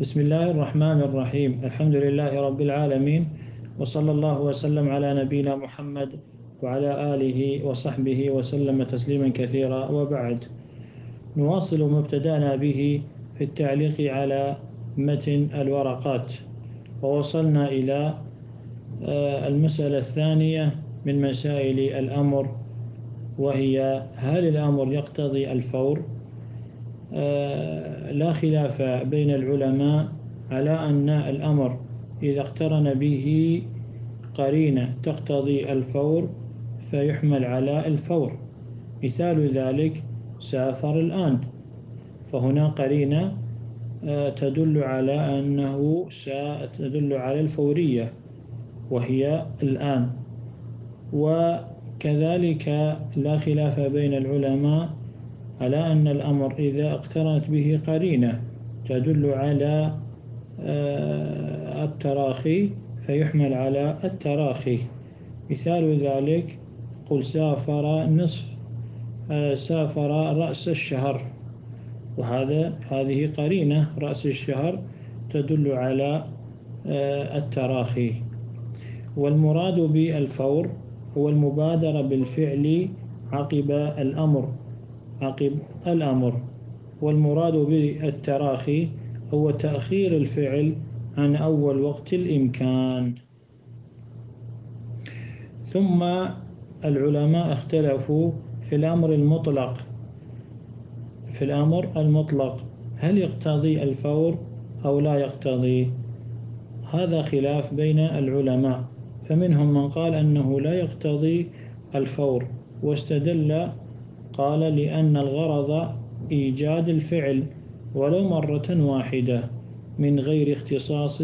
بسم الله الرحمن الرحيم الحمد لله رب العالمين وصلى الله وسلم على نبينا محمد وعلى آله وصحبه وسلم تسليما كثيرا وبعد نواصل ما ابتدأنا به في التعليق على متن الورقات ووصلنا إلى المسألة الثانية من مسائل الأمر وهي هل الأمر يقتضي الفور لا خلاف بين العلماء على أن الأمر إذا اقترن به قرينة تقتضي الفور فيحمل على الفور. مثال ذلك سافر الآن. فهنا قرينة آه، تدل على أنه تدل على الفورية وهي الآن. وكذلك لا خلاف بين العلماء على أن الأمر إذا اقترنت به قرينة تدل على آه، التراخي فيحمل على التراخي. مثال ذلك قل سافر نصف آه، سافر رأس الشهر. وهذا هذه قرينة رأس الشهر تدل على آه، التراخي. والمراد بالفور هو المبادرة بالفعل عقب الأمر. عقب الأمر والمراد بالتراخي هو تأخير الفعل عن أول وقت الإمكان. ثم العلماء اختلفوا في الأمر المطلق. في الأمر المطلق هل يقتضي الفور أو لا يقتضي؟ هذا خلاف بين العلماء فمنهم من قال أنه لا يقتضي الفور واستدل قال لأن الغرض إيجاد الفعل ولو مرة واحدة من غير اختصاص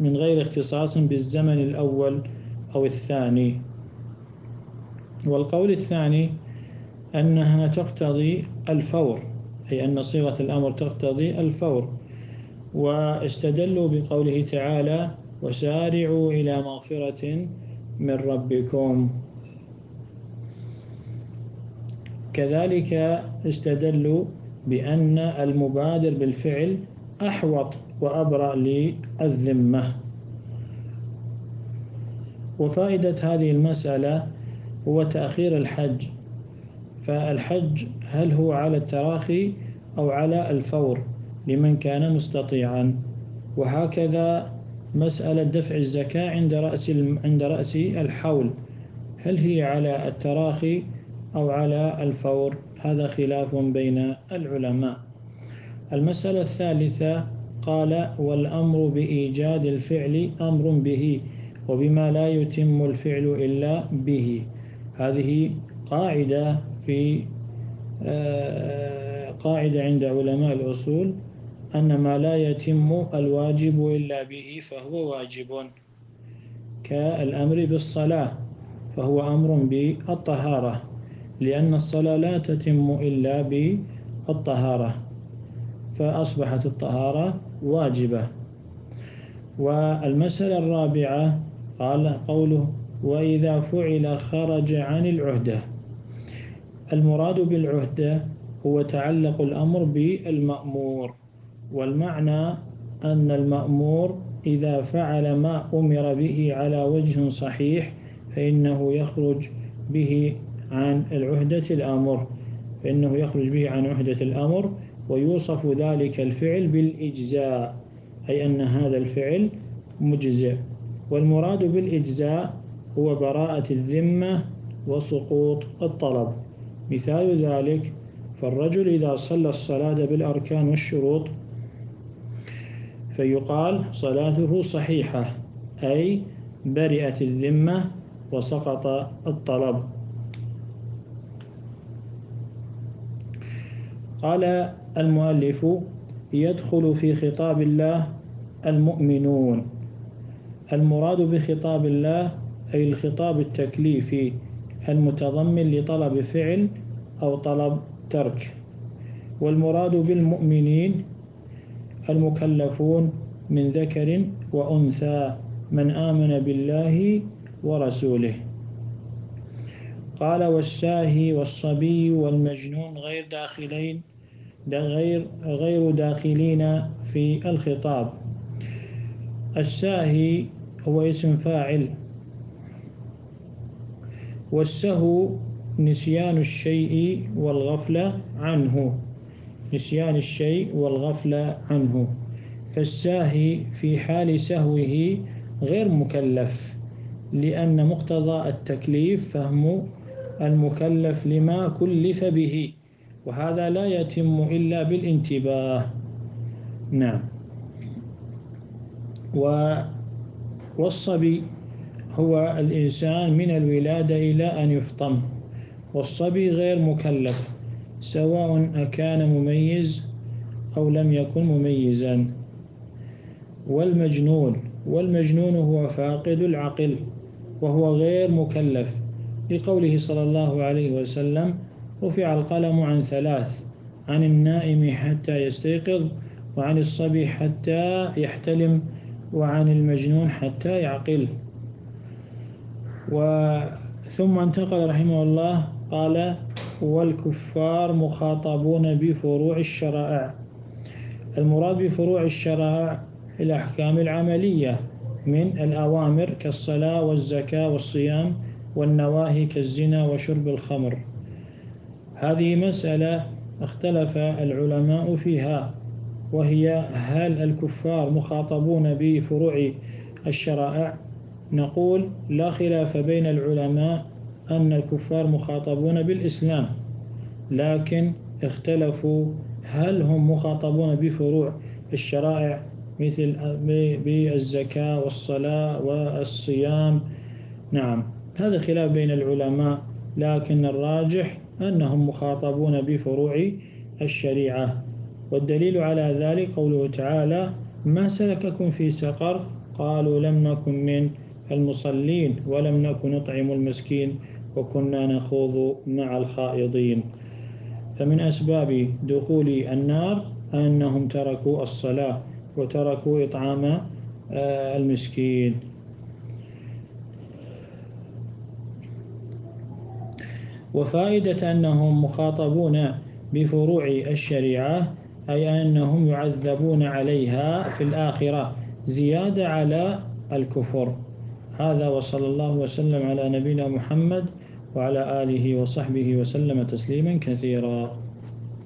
من غير اختصاص بالزمن الأول أو الثاني. والقول الثاني أنها تقتضي الفور أي أن صيغة الأمر تقتضي الفور. واستدلوا بقوله تعالى وسارعوا إلى مغفرة من ربكم. كذلك استدلوا بأن المبادر بالفعل أحوط وأبرأ للذمة. وفائدة هذه المسألة هو تأخير الحج. فالحج هل هو على التراخي أو على الفور لمن كان مستطيعا؟ وهكذا مسألة دفع الزكاة عند رأس الحول. هل هي على التراخي أو على الفور. هذا خلاف بين العلماء. المسألة الثالثة قال والأمر بإيجاد الفعل أمر به وبما لا يتم الفعل إلا به. هذه قاعدة في آه، قاعدة عند علماء الأصول أن ما لا يتم الواجب إلا به فهو واجب. كالأمر بالصلاة فهو أمر بالطهارة. لأن الصلاة لا تتم إلا بالطهارة فأصبحت الطهارة واجبة. والمسألة الرابعة قال قوله وإذا فعل خرج عن العهدة. المراد بالعهدة هو تعلق الأمر بالمأمور والمعنى أن المأمور إذا فعل ما أمر به على وجه صحيح فإنه يخرج به عن العهدة الأمر فإنه يخرج به عن عهدة الأمر ويوصف ذلك الفعل بالإجزاء أي أن هذا الفعل مجزئ. والمراد بالإجزاء هو براءة الذمة وسقوط الطلب. مثال ذلك فالرجل إذا صلى الصلاة بالأركان والشروط فيقال صلاته صحيحة أي برئت الذمة وسقط الطلب. قال المؤلف يدخل في خطاب الله المؤمنون. المراد بخطاب الله أي الخطاب التكليفي المتضمن لطلب فعل أو طلب ترك. والمراد بالمؤمنين المكلفون من ذكر وأنثى من آمن بالله ورسوله. قال والساهي والصبي والمجنون غير داخلين غير غير داخلين في الخطاب. الساهي هو اسم فاعل. والسهو نسيان الشيء والغفلة عنه. نسيان الشيء والغفلة عنه. فالساهي في حال سهوه غير مكلف لأن مقتضى التكليف فهم المكلف لما كلف به. وهذا لا يتم إلا بالانتباه. نعم. والصبي هو الإنسان من الولادة إلى أن يفطم. والصبي غير مكلف سواء أكان مميز أو لم يكن مميزا. والمجنون والمجنون هو فاقد العقل وهو غير مكلف لقوله صلى الله عليه وسلم رفع القلم عن ثلاث عن النائم حتى يستيقظ وعن الصبي حتى يحتلم وعن المجنون حتى يعقل. ثم انتقل رحمه الله قال والكفار مخاطبون بفروع الشرائع. المراد بفروع الشرائع الأحكام العملية من الأوامر كالصلاة والزكاة والصيام والنواهي كالزنا وشرب الخمر. هذه مسألة اختلف العلماء فيها وهي هل الكفار مخاطبون بفروع الشرائع؟ نقول لا خلاف بين العلماء أن الكفار مخاطبون بالإسلام لكن اختلفوا هل هم مخاطبون بفروع الشرائع مثل بالزكاة والصلاة والصيام. نعم هذا خلاف بين العلماء. لكن الراجح أنهم مخاطبون بفروع الشريعة. والدليل على ذلك قوله تعالى ما سلككم في سقر؟ قالوا لم نكن من المصلين ولم نكن نطعم المسكين وكنا نخوض مع الخائضين. فمن أسباب دخول النار أنهم تركوا الصلاة وتركوا إطعام آه، المسكين. وفائدة أنهم مخاطبون بفروع الشريعة أي أنهم يعذبون عليها في الآخرة زيادة على الكفر. هذا وصلى الله وسلم على نبينا محمد وعلى آله وصحبه وسلم تسليما كثيرا.